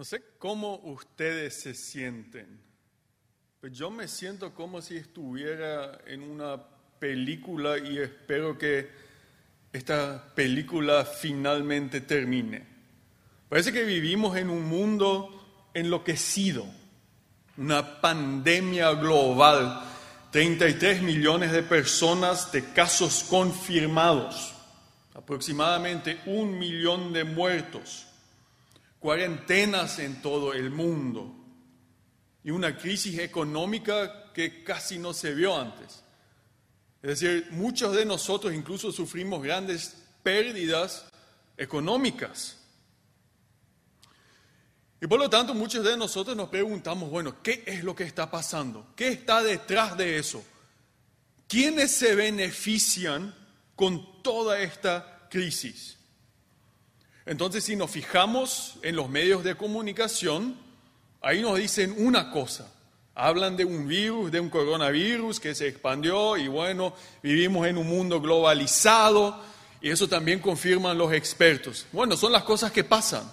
No sé cómo ustedes se sienten, pero yo me siento como si estuviera en una película y espero que esta película finalmente termine. Parece que vivimos en un mundo enloquecido, una pandemia global, 33 millones de personas de casos confirmados, aproximadamente un millón de muertos cuarentenas en todo el mundo y una crisis económica que casi no se vio antes. Es decir, muchos de nosotros incluso sufrimos grandes pérdidas económicas. Y por lo tanto muchos de nosotros nos preguntamos, bueno, ¿qué es lo que está pasando? ¿Qué está detrás de eso? ¿Quiénes se benefician con toda esta crisis? Entonces, si nos fijamos en los medios de comunicación, ahí nos dicen una cosa. Hablan de un virus, de un coronavirus que se expandió y bueno, vivimos en un mundo globalizado y eso también confirman los expertos. Bueno, son las cosas que pasan.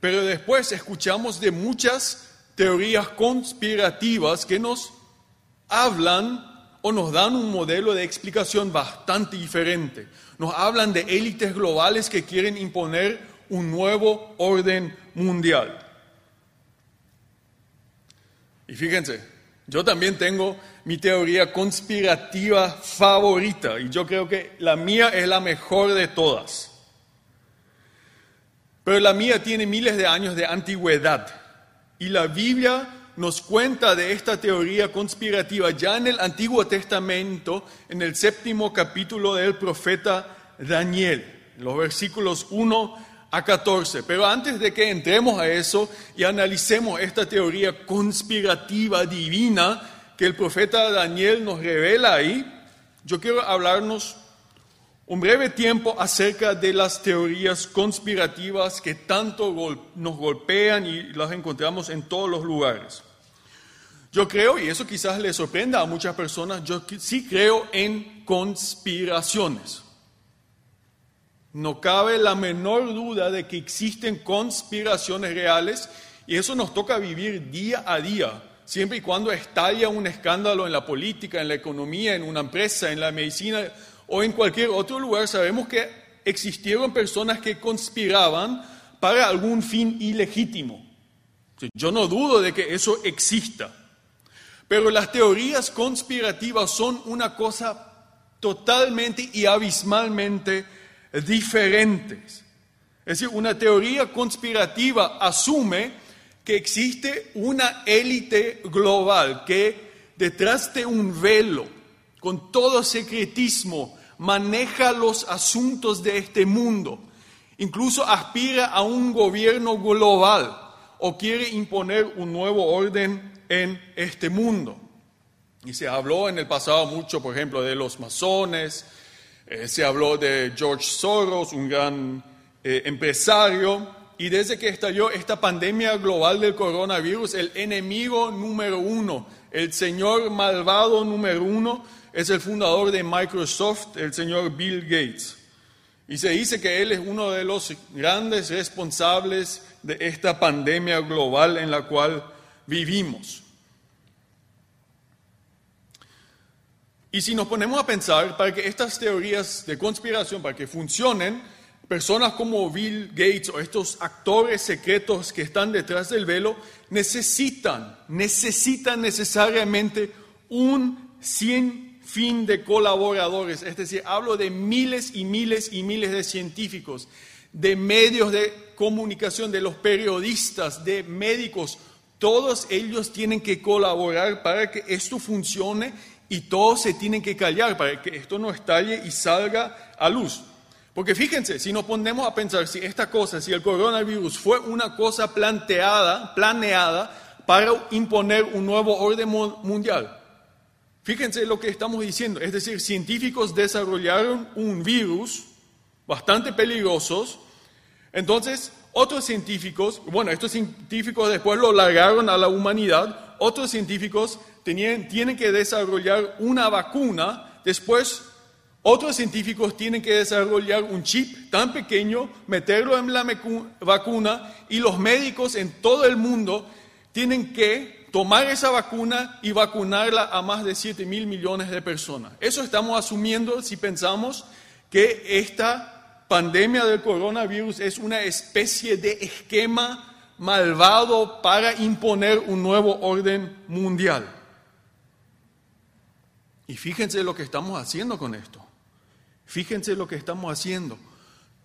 Pero después escuchamos de muchas teorías conspirativas que nos hablan o nos dan un modelo de explicación bastante diferente. Nos hablan de élites globales que quieren imponer un nuevo orden mundial. Y fíjense, yo también tengo mi teoría conspirativa favorita y yo creo que la mía es la mejor de todas. Pero la mía tiene miles de años de antigüedad y la Biblia nos cuenta de esta teoría conspirativa ya en el Antiguo Testamento, en el séptimo capítulo del profeta Daniel, los versículos 1 a 14. Pero antes de que entremos a eso y analicemos esta teoría conspirativa divina que el profeta Daniel nos revela ahí, yo quiero hablarnos un breve tiempo acerca de las teorías conspirativas que tanto nos golpean y las encontramos en todos los lugares. Yo creo, y eso quizás le sorprenda a muchas personas, yo sí creo en conspiraciones. No cabe la menor duda de que existen conspiraciones reales y eso nos toca vivir día a día, siempre y cuando estalla un escándalo en la política, en la economía, en una empresa, en la medicina o en cualquier otro lugar, sabemos que existieron personas que conspiraban para algún fin ilegítimo. Yo no dudo de que eso exista, pero las teorías conspirativas son una cosa totalmente y abismalmente diferentes. Es decir, una teoría conspirativa asume que existe una élite global que detrás de un velo con todo secretismo, maneja los asuntos de este mundo, incluso aspira a un gobierno global o quiere imponer un nuevo orden en este mundo. Y se habló en el pasado mucho, por ejemplo, de los masones, eh, se habló de George Soros, un gran eh, empresario, y desde que estalló esta pandemia global del coronavirus, el enemigo número uno, el señor malvado número uno, es el fundador de Microsoft, el señor Bill Gates. Y se dice que él es uno de los grandes responsables de esta pandemia global en la cual vivimos. Y si nos ponemos a pensar, para que estas teorías de conspiración, para que funcionen, personas como Bill Gates o estos actores secretos que están detrás del velo necesitan, necesitan necesariamente un cien fin de colaboradores, es decir, hablo de miles y miles y miles de científicos, de medios de comunicación, de los periodistas, de médicos, todos ellos tienen que colaborar para que esto funcione y todos se tienen que callar para que esto no estalle y salga a luz. Porque fíjense, si nos ponemos a pensar si esta cosa, si el coronavirus fue una cosa planteada, planeada para imponer un nuevo orden mundial, Fíjense lo que estamos diciendo, es decir, científicos desarrollaron un virus bastante peligroso, entonces otros científicos, bueno, estos científicos después lo largaron a la humanidad, otros científicos tenían, tienen que desarrollar una vacuna, después Otros científicos tienen que desarrollar un chip tan pequeño, meterlo en la vacuna y los médicos en todo el mundo tienen que tomar esa vacuna y vacunarla a más de 7 mil millones de personas. Eso estamos asumiendo si pensamos que esta pandemia del coronavirus es una especie de esquema malvado para imponer un nuevo orden mundial. Y fíjense lo que estamos haciendo con esto. Fíjense lo que estamos haciendo.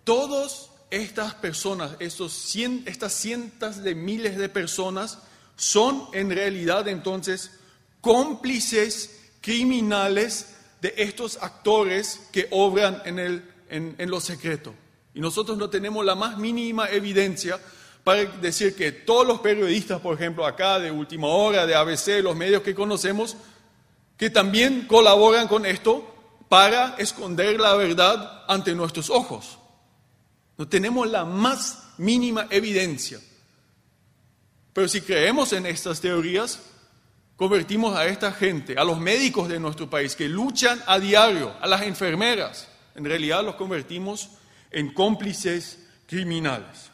Todas estas personas, estos estas cientos de miles de personas, son en realidad entonces cómplices criminales de estos actores que obran en, el, en, en lo secreto. Y nosotros no tenemos la más mínima evidencia para decir que todos los periodistas, por ejemplo, acá de última hora, de ABC, los medios que conocemos, que también colaboran con esto para esconder la verdad ante nuestros ojos. No tenemos la más mínima evidencia. Pero si creemos en estas teorías, convertimos a esta gente, a los médicos de nuestro país que luchan a diario, a las enfermeras, en realidad los convertimos en cómplices criminales.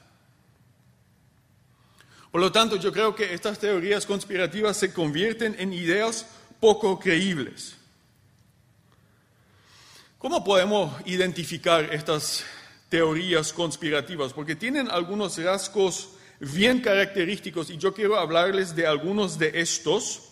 Por lo tanto, yo creo que estas teorías conspirativas se convierten en ideas poco creíbles. ¿Cómo podemos identificar estas teorías conspirativas? Porque tienen algunos rasgos bien característicos y yo quiero hablarles de algunos de estos.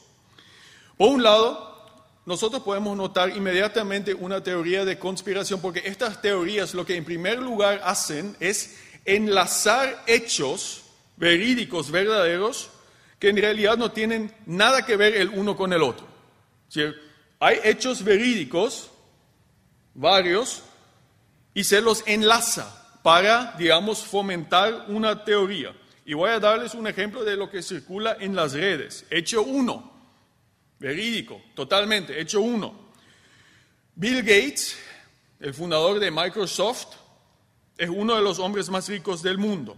Por un lado, nosotros podemos notar inmediatamente una teoría de conspiración porque estas teorías lo que en primer lugar hacen es enlazar hechos verídicos, verdaderos, que en realidad no tienen nada que ver el uno con el otro. Hay hechos verídicos, varios, y se los enlaza para, digamos, fomentar una teoría. Y voy a darles un ejemplo de lo que circula en las redes. Hecho uno, verídico, totalmente, hecho uno. Bill Gates, el fundador de Microsoft, es uno de los hombres más ricos del mundo.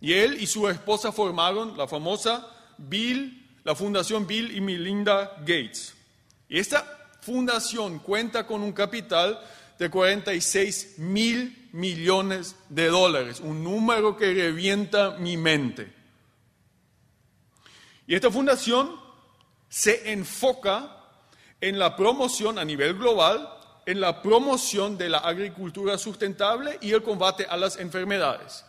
Y él y su esposa formaron la famosa Bill, la Fundación Bill y Melinda Gates. Y esta fundación cuenta con un capital de 46 mil millones de dólares, un número que revienta mi mente. Y esta fundación se enfoca en la promoción a nivel global, en la promoción de la agricultura sustentable y el combate a las enfermedades.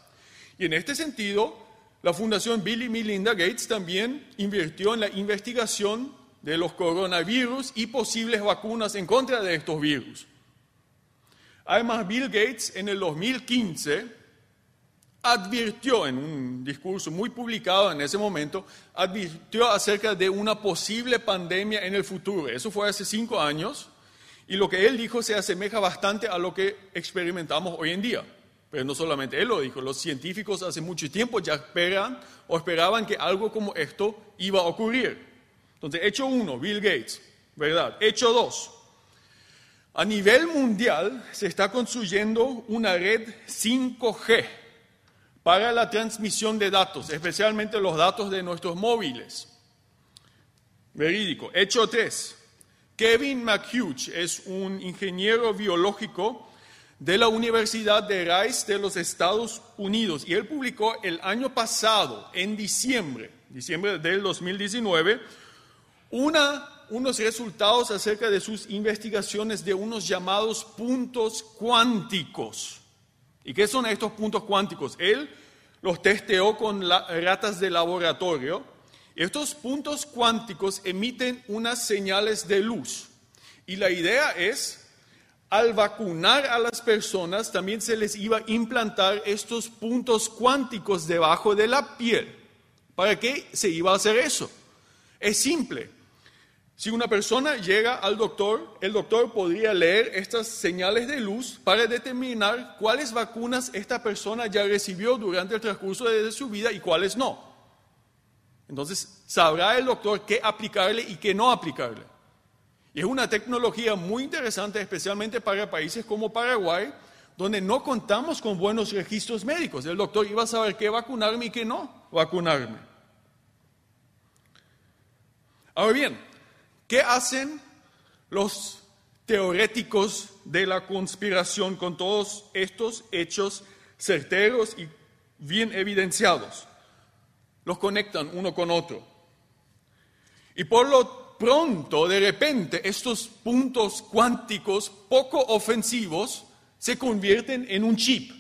Y en este sentido, la Fundación Bill y Melinda Gates también invirtió en la investigación de los coronavirus y posibles vacunas en contra de estos virus. Además, Bill Gates en el 2015 advirtió en un discurso muy publicado en ese momento, advirtió acerca de una posible pandemia en el futuro. Eso fue hace cinco años y lo que él dijo se asemeja bastante a lo que experimentamos hoy en día. Pero no solamente él lo dijo, los científicos hace mucho tiempo ya esperan o esperaban que algo como esto iba a ocurrir. Entonces, hecho uno, Bill Gates, ¿verdad? Hecho dos, a nivel mundial se está construyendo una red 5G para la transmisión de datos, especialmente los datos de nuestros móviles. Verídico. Hecho tres, Kevin McHugh es un ingeniero biológico de la Universidad de Rice de los Estados Unidos y él publicó el año pasado, en diciembre, diciembre del 2019, una, unos resultados acerca de sus investigaciones de unos llamados puntos cuánticos. ¿Y qué son estos puntos cuánticos? Él los testeó con ratas de laboratorio. Estos puntos cuánticos emiten unas señales de luz. Y la idea es al vacunar a las personas también se les iba a implantar estos puntos cuánticos debajo de la piel. ¿Para qué se iba a hacer eso? Es simple. Si una persona llega al doctor, el doctor podría leer estas señales de luz para determinar cuáles vacunas esta persona ya recibió durante el transcurso de su vida y cuáles no. Entonces, sabrá el doctor qué aplicarle y qué no aplicarle. Y es una tecnología muy interesante, especialmente para países como Paraguay, donde no contamos con buenos registros médicos. El doctor iba a saber qué vacunarme y qué no vacunarme. Ahora bien, ¿qué hacen los teoréticos de la conspiración con todos estos hechos certeros y bien evidenciados. Los conectan uno con otro. Y por lo pronto, de repente, estos puntos cuánticos poco ofensivos se convierten en un chip.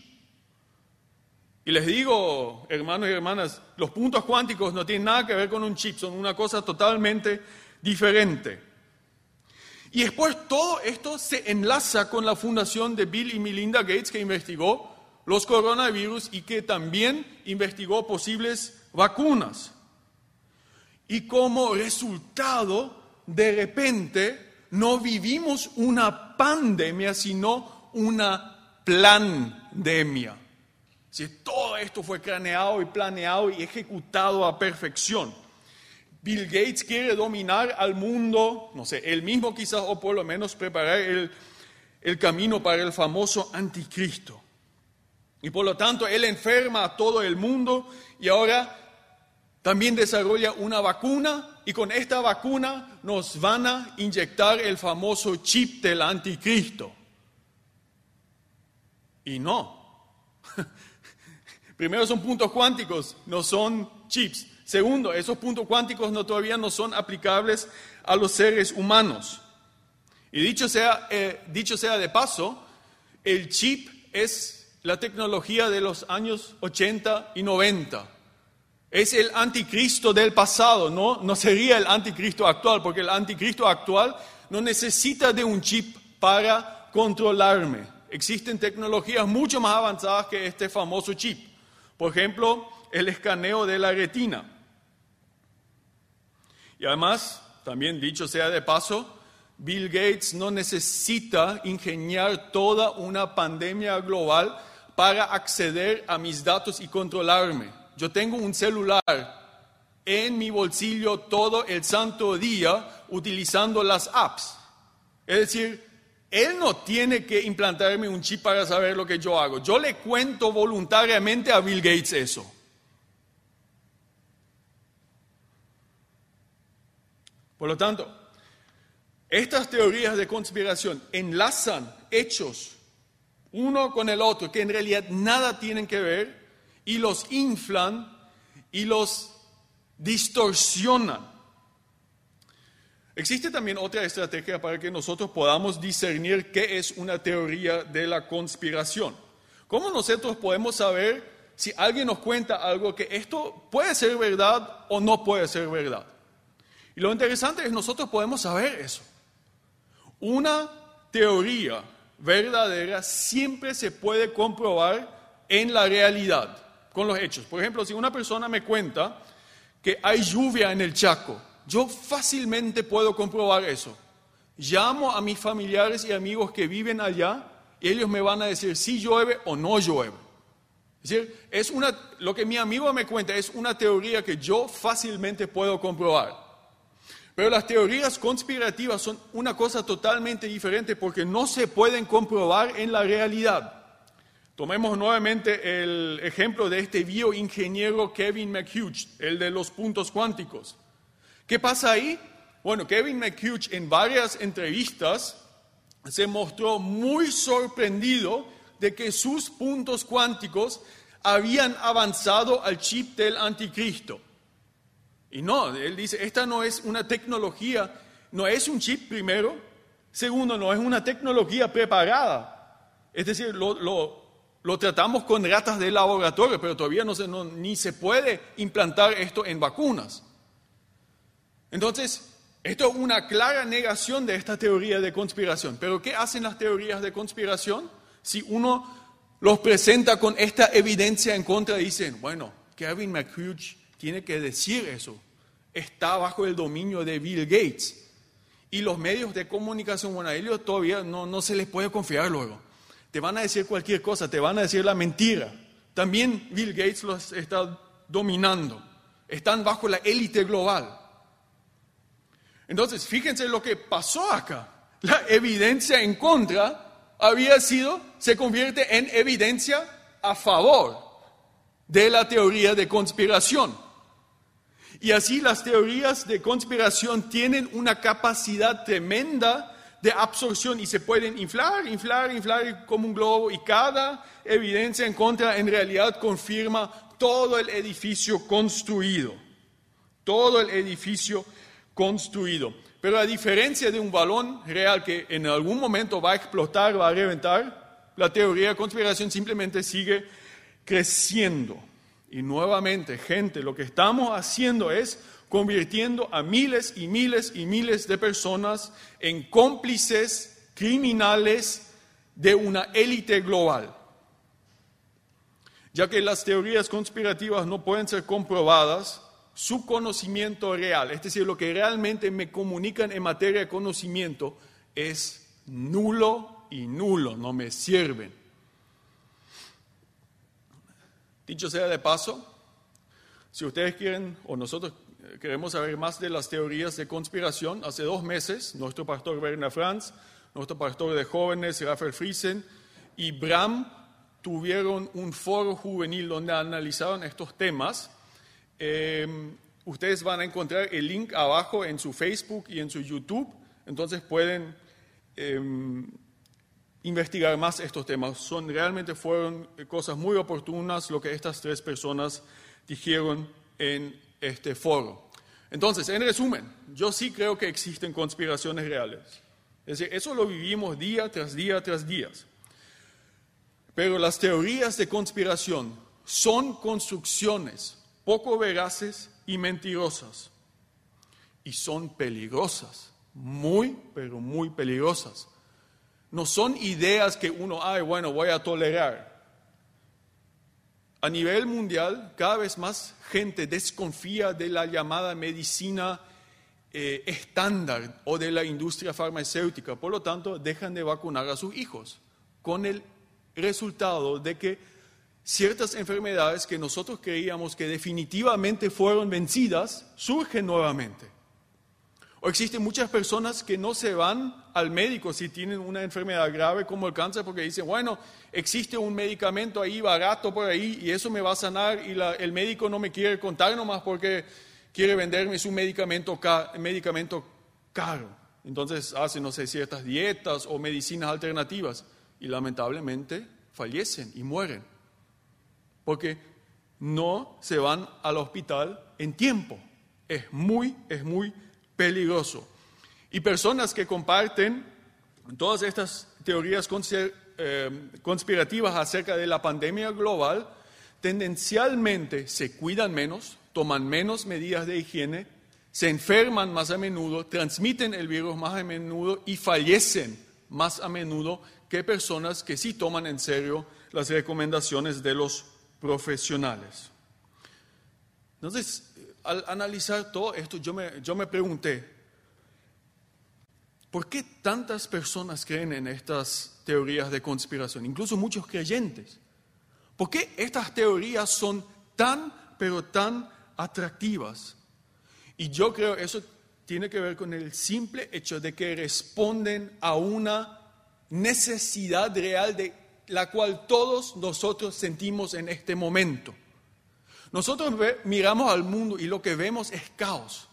Y les digo, hermanos y hermanas, los puntos cuánticos no tienen nada que ver con un chip, son una cosa totalmente diferente. Y después todo esto se enlaza con la fundación de Bill y Melinda Gates que investigó los coronavirus y que también investigó posibles vacunas. Y como resultado, de repente, no vivimos una pandemia, sino una plandemia. Si todo esto fue craneado y planeado y ejecutado a perfección. Bill Gates quiere dominar al mundo, no sé, él mismo quizás, o por lo menos preparar el, el camino para el famoso anticristo. Y por lo tanto, él enferma a todo el mundo y ahora también desarrolla una vacuna y con esta vacuna nos van a inyectar el famoso chip del anticristo. Y no. Primero son puntos cuánticos, no son chips. Segundo, esos puntos cuánticos todavía no son aplicables a los seres humanos. Y dicho sea, eh, dicho sea de paso, el chip es la tecnología de los años 80 y 90. Es el anticristo del pasado, ¿no? no sería el anticristo actual, porque el anticristo actual no necesita de un chip para controlarme. Existen tecnologías mucho más avanzadas que este famoso chip. Por ejemplo, el escaneo de la retina. Y además, también dicho sea de paso, Bill Gates no necesita ingeniar toda una pandemia global para acceder a mis datos y controlarme. Yo tengo un celular en mi bolsillo todo el santo día utilizando las apps. Es decir, él no tiene que implantarme un chip para saber lo que yo hago. Yo le cuento voluntariamente a Bill Gates eso. Por lo tanto, estas teorías de conspiración enlazan hechos uno con el otro que en realidad nada tienen que ver y los inflan y los distorsionan. Existe también otra estrategia para que nosotros podamos discernir qué es una teoría de la conspiración. ¿Cómo nosotros podemos saber si alguien nos cuenta algo que esto puede ser verdad o no puede ser verdad? Y lo interesante es nosotros podemos saber eso. Una teoría verdadera siempre se puede comprobar en la realidad, con los hechos. Por ejemplo, si una persona me cuenta que hay lluvia en el Chaco, yo fácilmente puedo comprobar eso. Llamo a mis familiares y amigos que viven allá y ellos me van a decir si llueve o no llueve. Es decir, una, lo que mi amigo me cuenta es una teoría que yo fácilmente puedo comprobar. Pero las teorías conspirativas son una cosa totalmente diferente porque no se pueden comprobar en la realidad. Tomemos nuevamente el ejemplo de este bioingeniero Kevin McHugh, el de los puntos cuánticos. ¿Qué pasa ahí? Bueno, Kevin McHugh en varias entrevistas se mostró muy sorprendido de que sus puntos cuánticos habían avanzado al chip del anticristo. Y no, él dice, esta no es una tecnología, no es un chip primero, segundo, no es una tecnología preparada. Es decir, lo, tratamos con ratas de laboratorio, pero todavía no se, ni se puede implantar esto en vacunas. Entonces, esto es una clara negación de esta teoría de conspiración. Pero ¿qué hacen las teorías de conspiración? Si uno los presenta con esta evidencia en contra, dicen, bueno, Kevin McHugh tiene que decir eso. Está bajo el dominio de Bill Gates. Y los medios de comunicación, bueno, todavía no, no se les puede confiar luego. Te van a decir cualquier cosa, te van a decir la mentira. También Bill Gates los está dominando. Están bajo la élite global. Entonces, fíjense lo que pasó acá. La evidencia en contra había sido, se convierte en evidencia a favor de la teoría de conspiración. Y así las teorías de conspiración tienen una capacidad tremenda de absorción y se pueden inflar, inflar, inflar como un globo y cada evidencia en contra en realidad confirma todo el edificio construido, todo el edificio construido. Pero a diferencia de un balón real que en algún momento va a explotar, va a reventar, la teoría de conspiración simplemente sigue creciendo. Y nuevamente, gente, lo que estamos haciendo es convirtiendo a miles y miles y miles de personas en cómplices criminales de una élite global. Ya que las teorías conspirativas no pueden ser comprobadas, su conocimiento real, es decir, lo que realmente me comunican en materia de conocimiento, es nulo y nulo, no me sirven. Dicho sea de paso, si ustedes quieren o nosotros queremos saber más de las teorías de conspiración, hace dos meses nuestro pastor Werner Franz, nuestro pastor de jóvenes Rafael Friesen y Bram tuvieron un foro juvenil donde analizaron estos temas. Em, ustedes van a encontrar el link abajo en su Facebook y en su YouTube, entonces pueden em, investigar más estos temas. Son realmente fueron cosas muy oportunas lo que estas tres personas dijeron en este foro. Entonces, en resumen, yo sí creo que existen conspiraciones reales. Es decir, eso lo vivimos día tras día tras día. Pero las teorías de conspiración son construcciones poco veraces y mentirosas. Y son peligrosas, muy, pero muy peligrosas. No son ideas que uno, ay, bueno, voy a tolerar a nivel mundial, cada vez más gente desconfía de la llamada medicina eh, estándar o de la industria farmacéutica. Por lo tanto, dejan de vacunar a sus hijos, con el resultado de que ciertas enfermedades que nosotros creíamos que definitivamente fueron vencidas, surgen nuevamente. O existen muchas personas que no se van al médico si tienen una enfermedad grave como el cáncer porque dicen, bueno, existe un medicamento ahí barato por ahí y eso me va a sanar y el médico no me quiere contar nomás porque quiere venderme su medicamento, medicamento caro. Entonces hacen, no sé, ciertas dietas o medicinas alternativas y lamentablemente fallecen y mueren porque no se van al hospital en tiempo. Es muy, es muy peligroso. Y personas que comparten todas estas teorías eh, conspirativas acerca de la pandemia global, tendencialmente se cuidan menos, toman menos medidas de higiene, se enferman más a menudo, transmiten el virus más a menudo y fallecen más a menudo que personas que sí toman en serio las recomendaciones de los profesionales. Entonces, al analizar todo esto, yo me, yo me pregunté, ¿por qué tantas personas creen en estas teorías de conspiración? Incluso muchos creyentes. ¿Por qué estas teorías son tan, pero tan atractivas? Y yo creo eso tiene que ver con el simple hecho de que responden a una necesidad real de la cual todos nosotros sentimos en este momento. Nosotros miramos al mundo y lo que vemos es caos.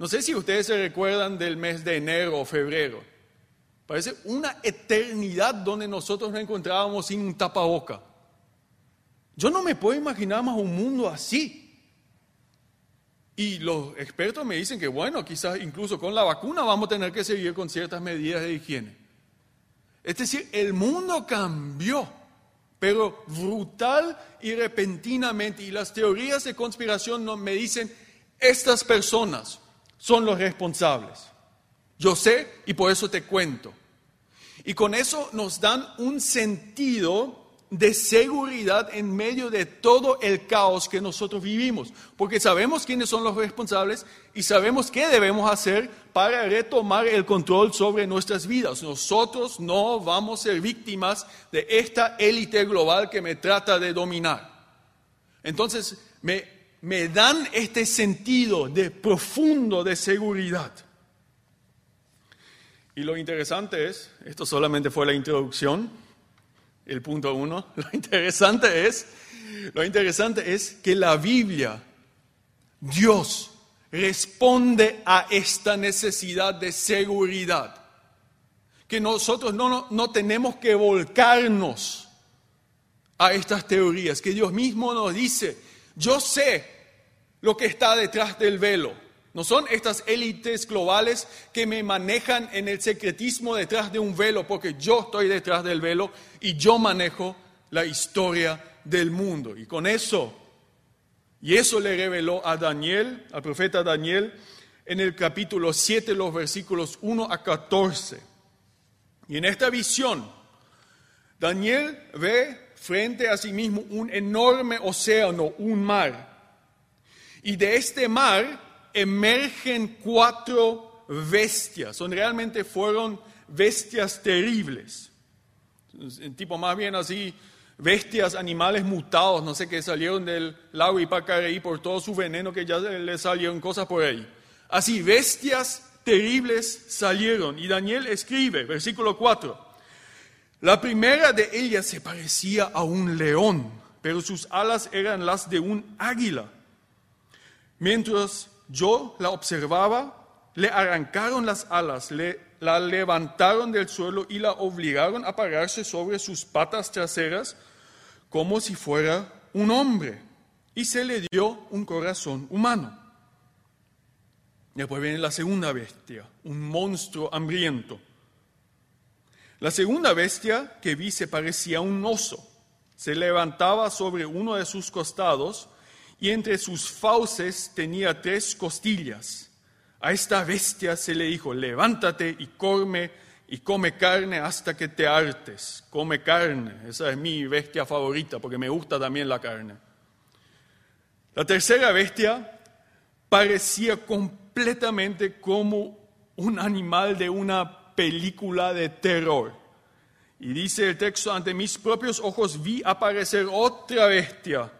No sé si ustedes se recuerdan del mes de enero o febrero. Parece una eternidad donde nosotros nos encontrábamos sin un tapaboca. Yo no me puedo imaginar más un mundo así. Y los expertos me dicen que, bueno, quizás incluso con la vacuna vamos a tener que seguir con ciertas medidas de higiene. Es decir, el mundo cambió pero brutal y repentinamente. Y las teorías de conspiración me dicen, estas personas son los responsables. Yo sé y por eso te cuento. Y con eso nos dan un sentido de seguridad en medio de todo el caos que nosotros vivimos, porque sabemos quiénes son los responsables y sabemos qué debemos hacer para retomar el control sobre nuestras vidas. Nosotros no vamos a ser víctimas de esta élite global que me trata de dominar. Entonces, me, me dan este sentido de profundo de seguridad. Y lo interesante es, esto solamente fue la introducción, el punto uno. Lo interesante es, lo interesante es que la Biblia, Dios, responde a esta necesidad de seguridad. que nosotros no, no, no tenemos que volcarnos a estas teorías, que Dios mismo nos dice, yo sé lo que está detrás del velo. No son estas élites globales que me manejan en el secretismo detrás de un velo, porque yo estoy detrás del velo y yo manejo la historia del mundo. Y con eso, y eso le reveló a Daniel, al profeta Daniel, en el capítulo 7, los versículos 1 a 14. Y en esta visión, Daniel ve frente a sí mismo un enorme océano, un mar. Y de este mar emergen cuatro bestias. Son realmente fueron bestias terribles. Tipo más bien así, bestias, animales mutados, no sé qué, salieron del lago Ipacareí por todo su veneno que ya le salieron cosas por ahí. Así, bestias terribles salieron. Y Daniel escribe, versículo 4, la primera de ellas se parecía a un león, pero sus alas eran las de un águila. Mientras yo la observaba, le arrancaron las alas, le, la levantaron del suelo y la obligaron a pararse sobre sus patas traseras como si fuera un hombre. Y se le dio un corazón humano. Después viene la segunda bestia, un monstruo hambriento. La segunda bestia que vi se parecía a un oso. Se levantaba sobre uno de sus costados y entre sus fauces tenía tres costillas. A esta bestia se le dijo, levántate y come y come carne hasta que te hartes. Come carne, esa es mi bestia favorita porque me gusta también la carne. La tercera bestia parecía completamente como un animal de una película de terror. Y dice el texto, ante mis propios ojos vi aparecer otra bestia,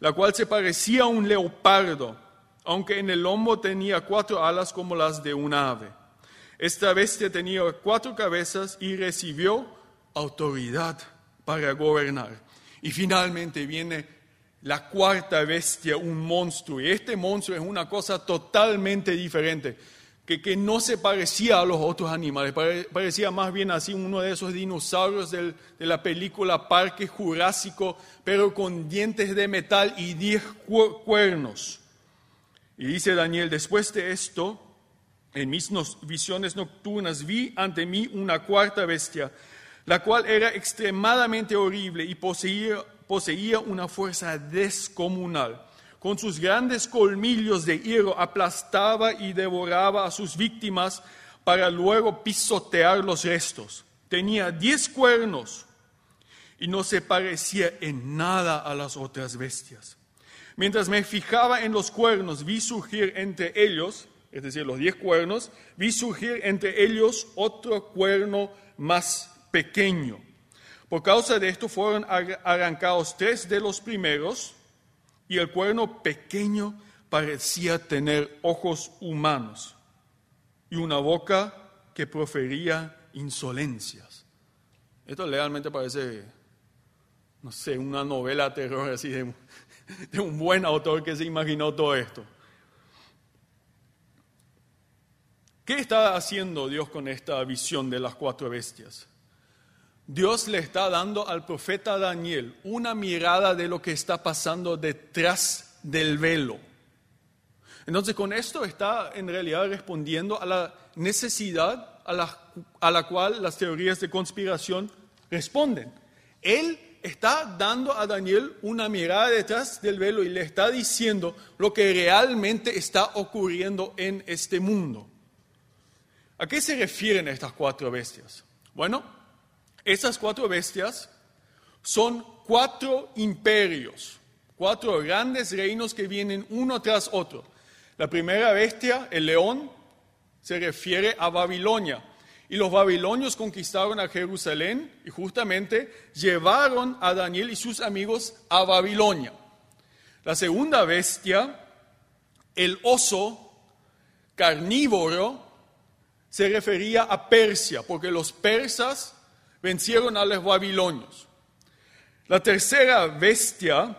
la cual se parecía a un leopardo, aunque en el lomo tenía cuatro alas como las de un ave. Esta bestia tenía cuatro cabezas y recibió autoridad para gobernar. Y finalmente viene la cuarta bestia, un monstruo. Y este monstruo es una cosa totalmente diferente, que, que no se parecía a los otros animales, parecía más bien así uno de esos dinosaurios de la película Parque Jurásico, pero con dientes de metal y diez cuernos. Y dice Daniel, después de esto, en mis visiones nocturnas vi ante mí una cuarta bestia, la cual era extremadamente horrible y poseía poseía una fuerza descomunal. Con sus grandes colmillos de hierro aplastaba y devoraba a sus víctimas para luego pisotear los restos. Tenía diez cuernos y no se parecía en nada a las otras bestias. Mientras me fijaba en los cuernos, vi surgir entre ellos, es decir, los diez cuernos, vi surgir entre ellos otro cuerno más pequeño por causa de esto fueron arrancados tres de los primeros y el cuerno pequeño parecía tener ojos humanos y una boca que profería insolencias. Esto realmente parece, no sé, una novela terror así de, de un buen autor que se imaginó todo esto. ¿Qué está haciendo Dios con esta visión de las cuatro bestias? Dios le está dando al profeta Daniel una mirada de lo que está pasando detrás del velo. Entonces con esto está en realidad respondiendo a la necesidad a la, a la cual las teorías de conspiración responden. Él está dando a Daniel una mirada detrás del velo y le está diciendo lo que realmente está ocurriendo en este mundo. ¿A qué se refieren estas cuatro bestias? Bueno, esas cuatro bestias son cuatro imperios, cuatro grandes reinos que vienen uno tras otro. La primera bestia, el león, se refiere a Babilonia. Y los babilonios conquistaron a Jerusalén y justamente llevaron a Daniel y sus amigos a Babilonia. La segunda bestia, el oso carnívoro, se refería a Persia, porque los persas vencieron a los babilonios. La tercera bestia,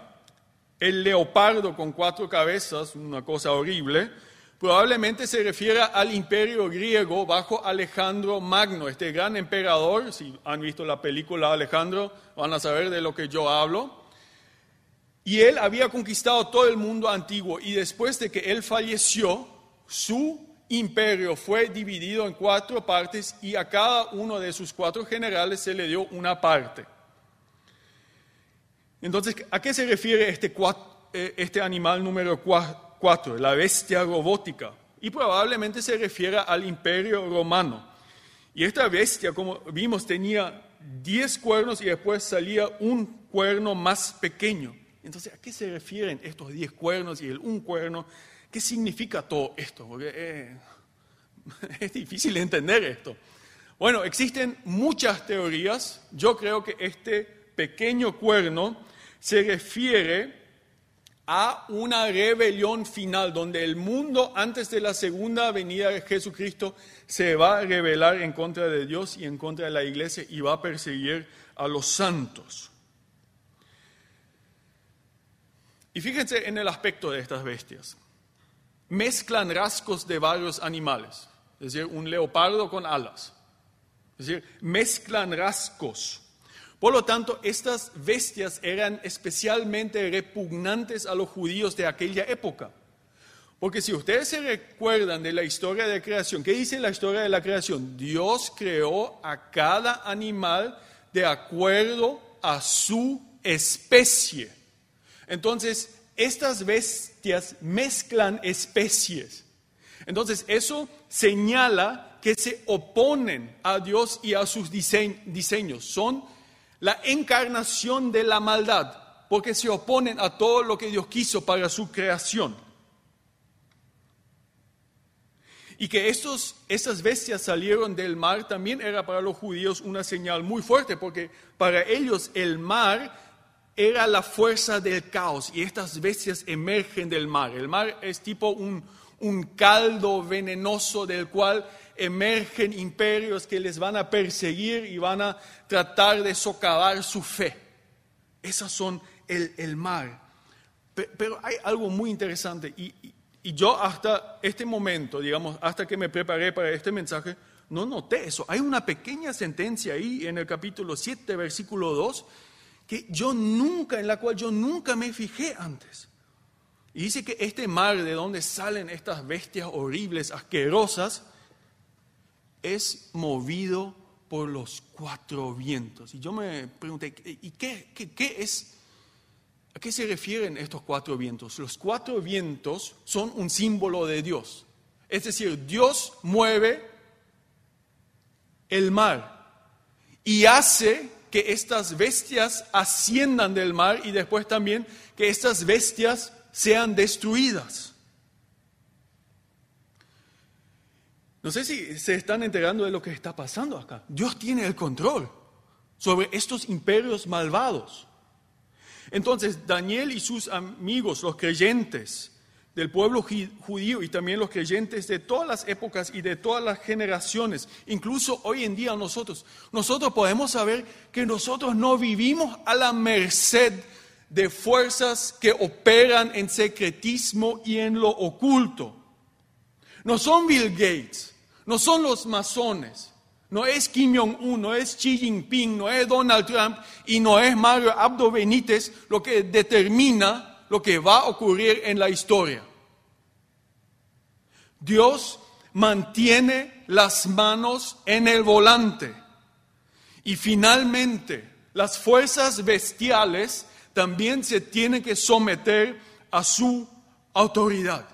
el leopardo con cuatro cabezas, una cosa horrible, probablemente se refiere al imperio griego bajo Alejandro Magno, este gran emperador. Si han visto la película Alejandro, van a saber de lo que yo hablo. Y él había conquistado todo el mundo antiguo y después de que él falleció, su imperio fue dividido en cuatro partes y a cada uno de sus cuatro generales se le dio una parte. Entonces, ¿a qué se refiere este, eh, este animal número cuatro, la bestia robótica? Y probablemente se refiere al imperio romano. Y esta bestia, como vimos, tenía diez cuernos y después salía un cuerno más pequeño. Entonces, ¿a qué se refieren estos diez cuernos y el un cuerno? ¿Qué significa todo esto? Porque eh, es difícil entender esto. Bueno, existen muchas teorías. Yo creo que este pequeño cuerno se refiere a una rebelión final, donde el mundo antes de la segunda venida de Jesucristo se va a rebelar en contra de Dios y en contra de la iglesia y va a perseguir a los santos. Y fíjense en el aspecto de estas bestias. Mezclan rasgos de varios animales, es decir, un leopardo con alas. Es decir, mezclan rasgos. Por lo tanto, estas bestias eran especialmente repugnantes a los judíos de aquella época. Porque si ustedes se recuerdan de la historia de creación, ¿qué dice la historia de la creación? Dios creó a cada animal de acuerdo a su especie. Entonces, estas bestias mezclan especies. Entonces, eso señala que se oponen a Dios y a sus diseños. Son la encarnación de la maldad, porque se oponen a todo lo que Dios quiso para su creación. Y que estos, estas bestias salieron del mar también era para los judíos una señal muy fuerte, porque para ellos el mar era la fuerza del caos y estas bestias emergen del mar. El mar es tipo un, un caldo venenoso del cual emergen imperios que les van a perseguir y van a tratar de socavar su fe. Esas son el, el mar. Pero hay algo muy interesante y, y yo hasta este momento, digamos, hasta que me preparé para este mensaje, no noté eso. Hay una pequeña sentencia ahí en el capítulo 7, versículo 2, que yo nunca, en la cual yo nunca me fijé antes. Y dice que este mar de donde salen estas bestias horribles, asquerosas, es movido por los cuatro vientos. Y yo me pregunté, ¿y qué, qué, es? ¿A qué se refieren estos cuatro vientos? Los cuatro vientos son un símbolo de Dios. Es decir, Dios mueve el mar y hace que estas bestias asciendan del mar y después también que estas bestias sean destruidas. No sé si se están enterando de lo que está pasando acá. Dios tiene el control sobre estos imperios malvados. Entonces, Daniel y sus amigos, los creyentes, del pueblo judío y también los creyentes de todas las épocas y de todas las generaciones, incluso hoy en día nosotros, nosotros podemos saber que nosotros no vivimos a la merced de fuerzas que operan en secretismo y en lo oculto. No son Bill Gates, no son los masones, no es Kim Jong-un, no es Xi Jinping, no es Donald Trump y no es Mario Abdo Benítez lo que determina lo que va a ocurrir en la historia. Dios mantiene las manos en el volante. Y finalmente, las fuerzas bestiales también se tienen que someter a su autoridad.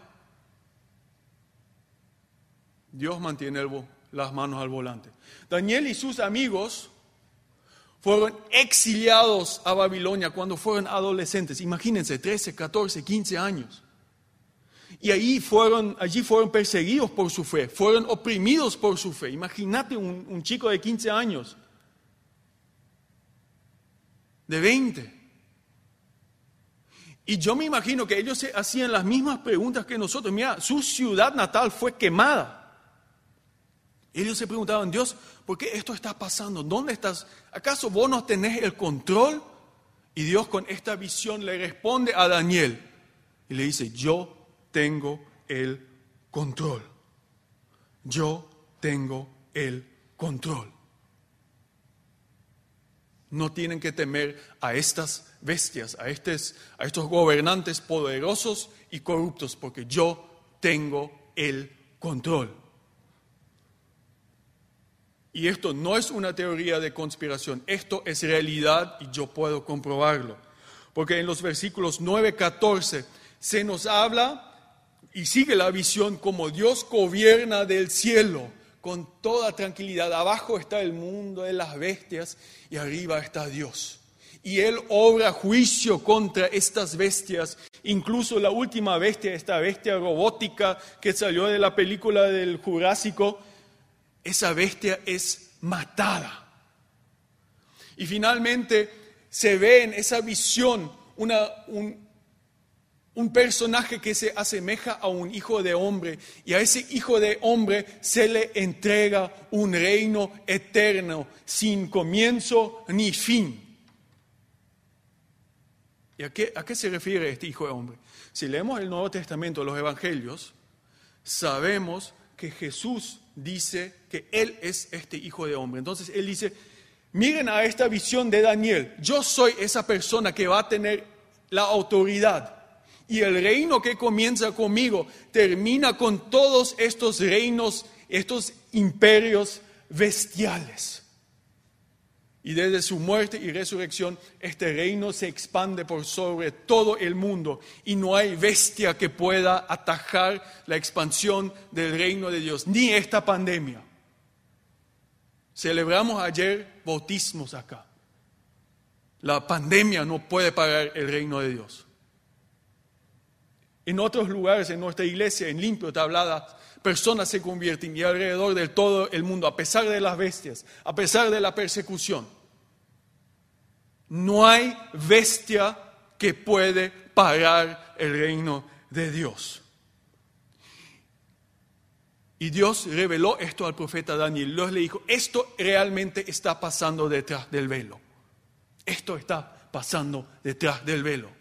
Dios mantiene las manos al volante. Daniel y sus amigos fueron exiliados a Babilonia cuando fueron adolescentes. Imagínense, 13, 14, 15 años. Y ahí fueron, allí fueron perseguidos por su fe, fueron oprimidos por su fe. Imagínate un, chico de 15 años, de 20. Y yo me imagino que ellos se hacían las mismas preguntas que nosotros. Mira, su ciudad natal fue quemada. Ellos se preguntaban, Dios, ¿por qué esto está pasando? ¿Dónde estás? ¿Acaso vos no tenés el control? Y Dios con esta visión le responde a Daniel y le dice, yo tengo el control. Yo tengo el control. No tienen que temer a estas bestias, a, estos, a estos gobernantes poderosos y corruptos, porque yo tengo el control. Y esto no es una teoría de conspiración, esto es realidad y yo puedo comprobarlo. Porque en los versículos 9, 14 se nos habla y sigue la visión como Dios gobierna del cielo con toda tranquilidad. Abajo está el mundo de las bestias y arriba está Dios. Y Él obra juicio contra estas bestias, incluso la última bestia, esta bestia robótica que salió de la película del Jurásico, esa bestia es matada. Y finalmente se ve en esa visión un, un personaje que se asemeja a un hijo de hombre y a ese hijo de hombre se le entrega un reino eterno sin comienzo ni fin. ¿Y a qué, a qué se refiere este hijo de hombre? Si leemos el Nuevo Testamento, los Evangelios, sabemos que Jesús dice que Él es este hijo de hombre. Entonces Él dice, miren a esta visión de Daniel, yo soy esa persona que va a tener la autoridad y el reino que comienza conmigo termina con todos estos reinos, estos imperios bestiales. Y desde su muerte y resurrección, este reino se expande por sobre todo el mundo y no hay bestia que pueda atajar la expansión del reino de Dios, ni esta pandemia. Celebramos ayer bautismos acá. La pandemia no puede parar el reino de Dios. En otros lugares, en nuestra iglesia, en limpio tablada, personas se convierten y alrededor de todo el mundo, a pesar de las bestias, a pesar de la persecución. No hay bestia que puede parar el reino de Dios. Y Dios reveló esto al profeta Daniel. Dios le dijo, esto realmente está pasando detrás del velo. Esto está pasando detrás del velo.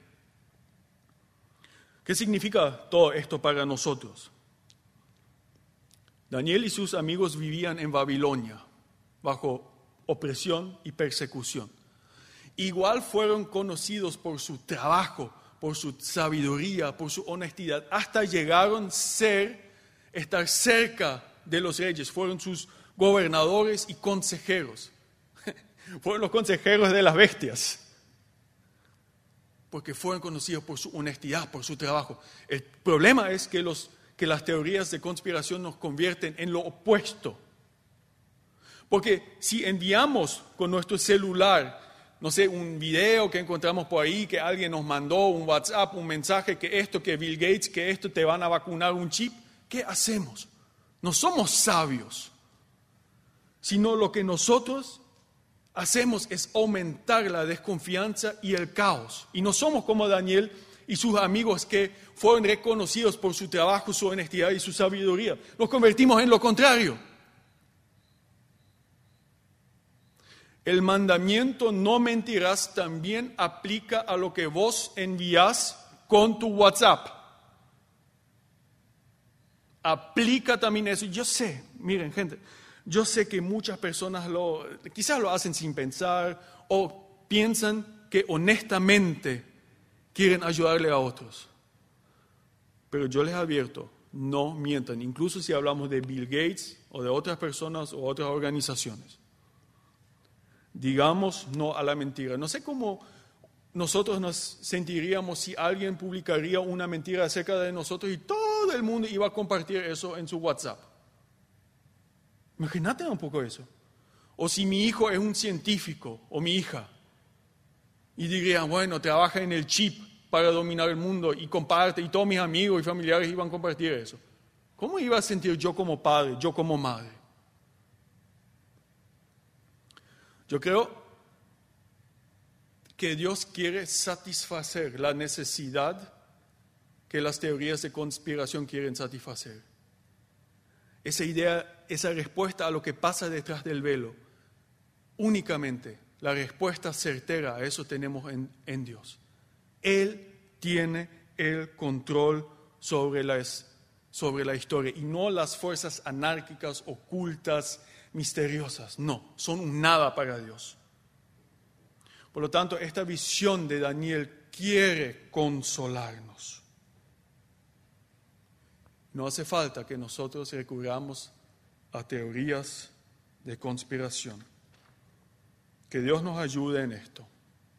¿Qué significa todo esto para nosotros? Daniel y sus amigos vivían en Babilonia bajo opresión y persecución. Igual fueron conocidos por su trabajo, por su sabiduría, por su honestidad, hasta llegaron a ser, estar cerca de los reyes. Fueron sus gobernadores y consejeros. fueron los consejeros de las bestias porque fueron conocidos por su honestidad, por su trabajo. El problema es que, los, que las teorías de conspiración nos convierten en lo opuesto. Porque si enviamos con nuestro celular, no sé, un video que encontramos por ahí, que alguien nos mandó, un WhatsApp, un mensaje, que esto, que Bill Gates, que esto te van a vacunar un chip, ¿qué hacemos? No somos sabios, sino lo que nosotros hacemos es aumentar la desconfianza y el caos. Y no somos como Daniel y sus amigos que fueron reconocidos por su trabajo, su honestidad y su sabiduría. Nos convertimos en lo contrario. El mandamiento no mentirás también aplica a lo que vos envías con tu WhatsApp. Aplica también eso. Yo sé, miren gente, yo sé que muchas personas lo, quizás lo hacen sin pensar o piensan que honestamente quieren ayudarle a otros. Pero yo les advierto, no mientan, incluso si hablamos de Bill Gates o de otras personas o otras organizaciones. Digamos no a la mentira. No sé cómo nosotros nos sentiríamos si alguien publicaría una mentira acerca de nosotros y todo el mundo iba a compartir eso en su WhatsApp. Imagínate un poco eso. O si mi hijo es un científico o mi hija y dirían, bueno, trabaja en el chip para dominar el mundo y comparte y todos mis amigos y familiares iban a compartir eso. ¿Cómo iba a sentir yo como padre, yo como madre? Yo creo que Dios quiere satisfacer la necesidad que las teorías de conspiración quieren satisfacer esa idea, esa respuesta a lo que pasa detrás del velo. Únicamente la respuesta certera a eso tenemos en, Dios. Él tiene el control sobre las sobre la historia y no las fuerzas anárquicas, ocultas, misteriosas. No, son un nada para Dios. Por lo tanto, esta visión de Daniel quiere consolarnos. No hace falta que nosotros recurramos a teorías de conspiración. Que Dios nos ayude en esto.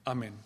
Amén.